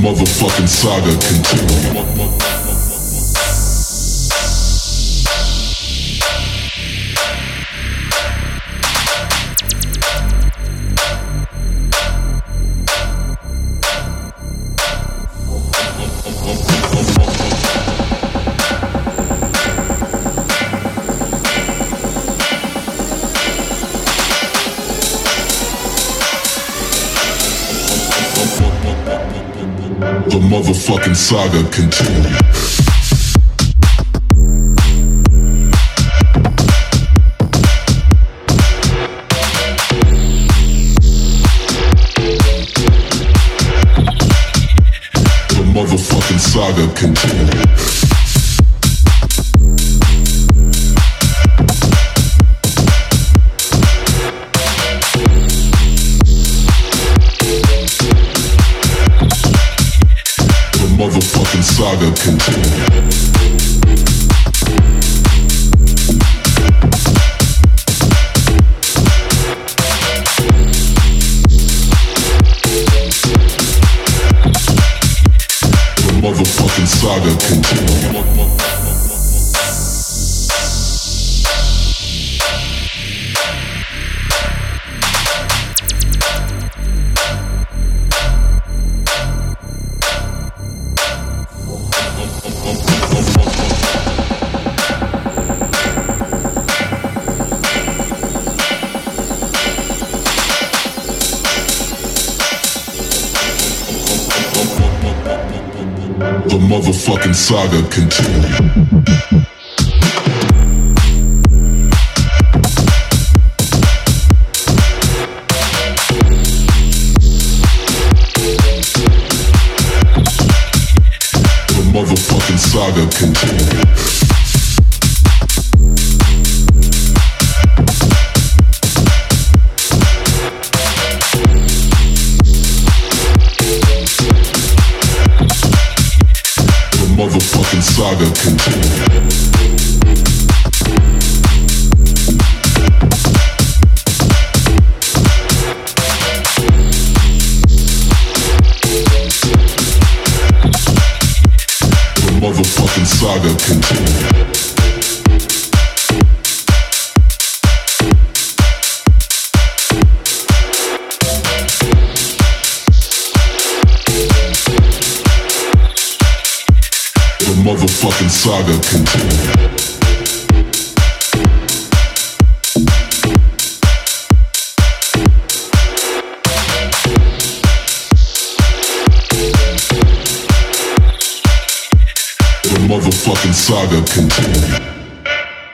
motherfucking saga continue. the motherfucking saga continue. saga continue. motherfucking saga continue. motherfucking saga continue. The motherfucking saga continues. The motherfucking saga continues. motherfucking saga continue. motherfucking saga continues. motherfucking saga continue. motherfucking saga continue.